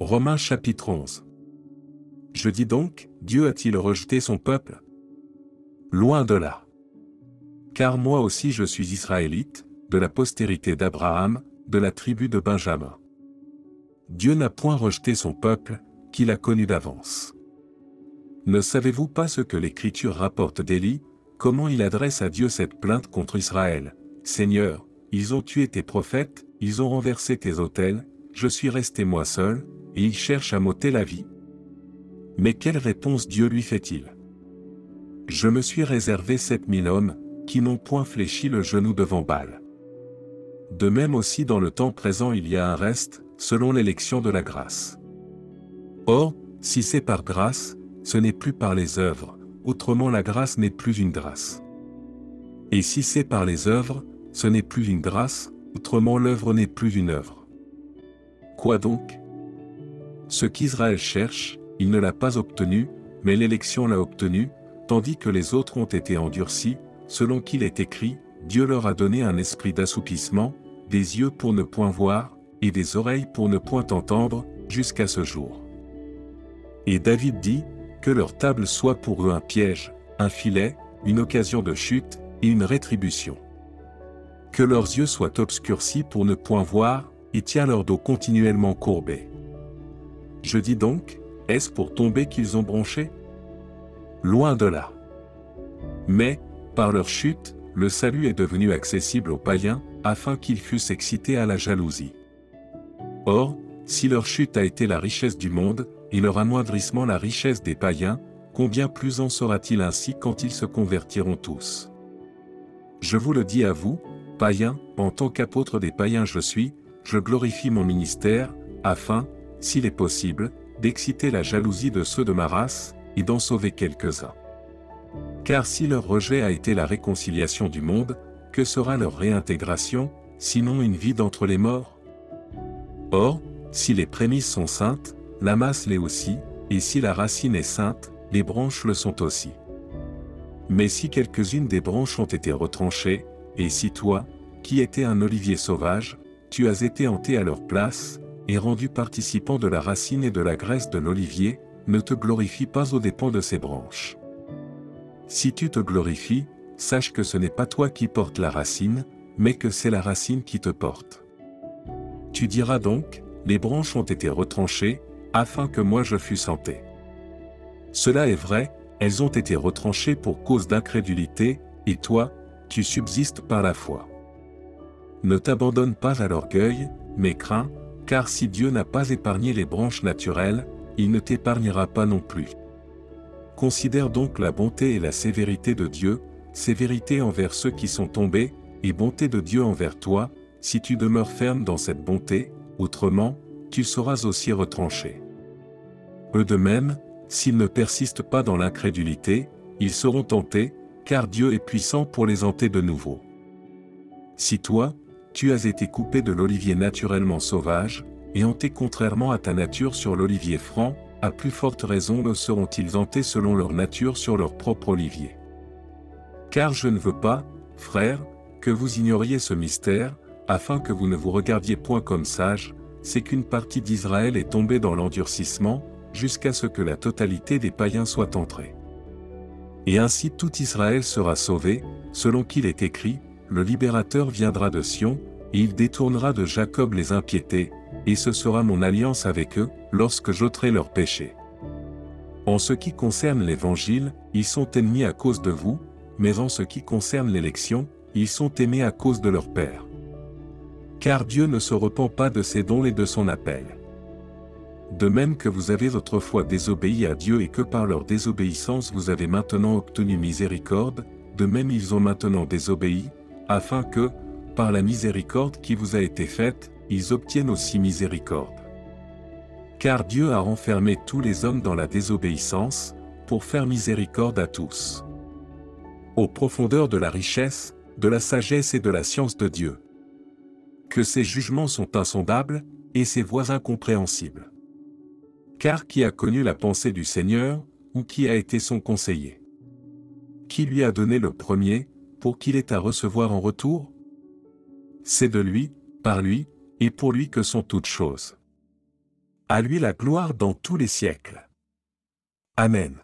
Romains chapitre 11. Je dis donc, Dieu a-t-il rejeté son peuple? Loin de là. Car moi aussi je suis israélite, de la postérité d'Abraham, de la tribu de Benjamin. Dieu n'a point rejeté son peuple, qu'il a connu d'avance. Ne savez-vous pas ce que l'Écriture rapporte d'Élie, comment il adresse à Dieu cette plainte contre Israël? Seigneur, ils ont tué tes prophètes, ils ont renversé tes autels, je suis resté moi seul, et ils cherchent à m'ôter la vie. Mais quelle réponse Dieu lui fait-il? Je me suis réservé sept mille hommes, qui n'ont point fléchi le genou devant Baal. De même aussi dans le temps présent il y a un reste, selon l'élection de la grâce. Or, si c'est par grâce, ce n'est plus par les œuvres, autrement la grâce n'est plus une grâce. Et si c'est par les œuvres, ce n'est plus une grâce, autrement l'œuvre n'est plus une œuvre. Quoi donc? Ce qu'Israël cherche, il ne l'a pas obtenu, mais l'élection l'a obtenu, tandis que les autres ont été endurcis, selon qu'il est écrit, Dieu leur a donné un esprit d'assoupissement, des yeux pour ne point voir, et des oreilles pour ne point entendre, jusqu'à ce jour. Et David dit, que leur table soit pour eux un piège, un filet, une occasion de chute, et une rétribution. Que leurs yeux soient obscurcis pour ne point voir, et tient leur dos continuellement courbé. Je dis donc, est-ce pour tomber qu'ils ont bronché? Loin de là. Mais, par leur chute, le salut est devenu accessible aux païens, afin qu'ils fussent excités à la jalousie. Or, si leur chute a été la richesse du monde, et leur amoindrissement la richesse des païens, combien plus en sera-t-il ainsi quand ils se convertiront tous? Je vous le dis à vous, païens, en tant qu'apôtre des païens je suis, je glorifie mon ministère, afin, s'il est possible, d'exciter la jalousie de ceux de ma race, et d'en sauver quelques-uns. Car si leur rejet a été la réconciliation du monde, que sera leur réintégration, sinon une vie d'entre les morts? Or, si les prémices sont saintes, la masse l'est aussi, et si la racine est sainte, les branches le sont aussi. Mais si quelques-unes des branches ont été retranchées, et si toi, qui étais un olivier sauvage, tu as été hanté à leur place, et rendu participant de la racine et de la graisse de l'olivier, ne te glorifie pas aux dépens de ses branches. Si tu te glorifies, sache que ce n'est pas toi qui portes la racine, mais que c'est la racine qui te porte. Tu diras donc, les branches ont été retranchées, afin que moi je fusse santé. Cela est vrai, elles ont été retranchées pour cause d'incrédulité, et toi, tu subsistes par la foi. Ne t'abandonne pas à l'orgueil, mais crains, car si Dieu n'a pas épargné les branches naturelles, il ne t'épargnera pas non plus. Considère donc la bonté et la sévérité de Dieu, sévérité envers ceux qui sont tombés, et bonté de Dieu envers toi, si tu demeures ferme dans cette bonté, autrement, tu seras aussi retranché. Eux de même, s'ils ne persistent pas dans l'incrédulité, ils seront tentés, car Dieu est puissant pour les hanter de nouveau. Si toi, tu as été coupé de l'olivier naturellement sauvage, et hanté contrairement à ta nature sur l'olivier franc, à plus forte raison le seront-ils hantés selon leur nature sur leur propre olivier. Car je ne veux pas, frères, que vous ignoriez ce mystère, afin que vous ne vous regardiez point comme sages, c'est qu'une partie d'Israël est tombée dans l'endurcissement, jusqu'à ce que la totalité des païens soit entrée. Et ainsi tout Israël sera sauvé, selon qu'il est écrit, le libérateur viendra de Sion, et il détournera de Jacob les impiétés, et ce sera mon alliance avec eux, lorsque j'ôterai leurs péchés. En ce qui concerne l'Évangile, ils sont ennemis à cause de vous, mais en ce qui concerne l'élection, ils sont aimés à cause de leur Père. Car Dieu ne se repent pas de ses dons et de son appel. De même que vous avez autrefois désobéi à Dieu et que par leur désobéissance vous avez maintenant obtenu miséricorde, de même ils ont maintenant désobéi, afin que, par la miséricorde qui vous a été faite, ils obtiennent aussi miséricorde. Car Dieu a renfermé tous les hommes dans la désobéissance, pour faire miséricorde à tous. Aux profondeurs de la richesse, de la sagesse et de la science de Dieu. Que ses jugements sont insondables, et ses voies incompréhensibles. Car qui a connu la pensée du Seigneur, ou qui a été son conseiller Qui lui a donné le premier, pour qu'il ait à recevoir en retour? C'est de lui, par lui, et pour lui que sont toutes choses. À lui la gloire dans tous les siècles. Amen.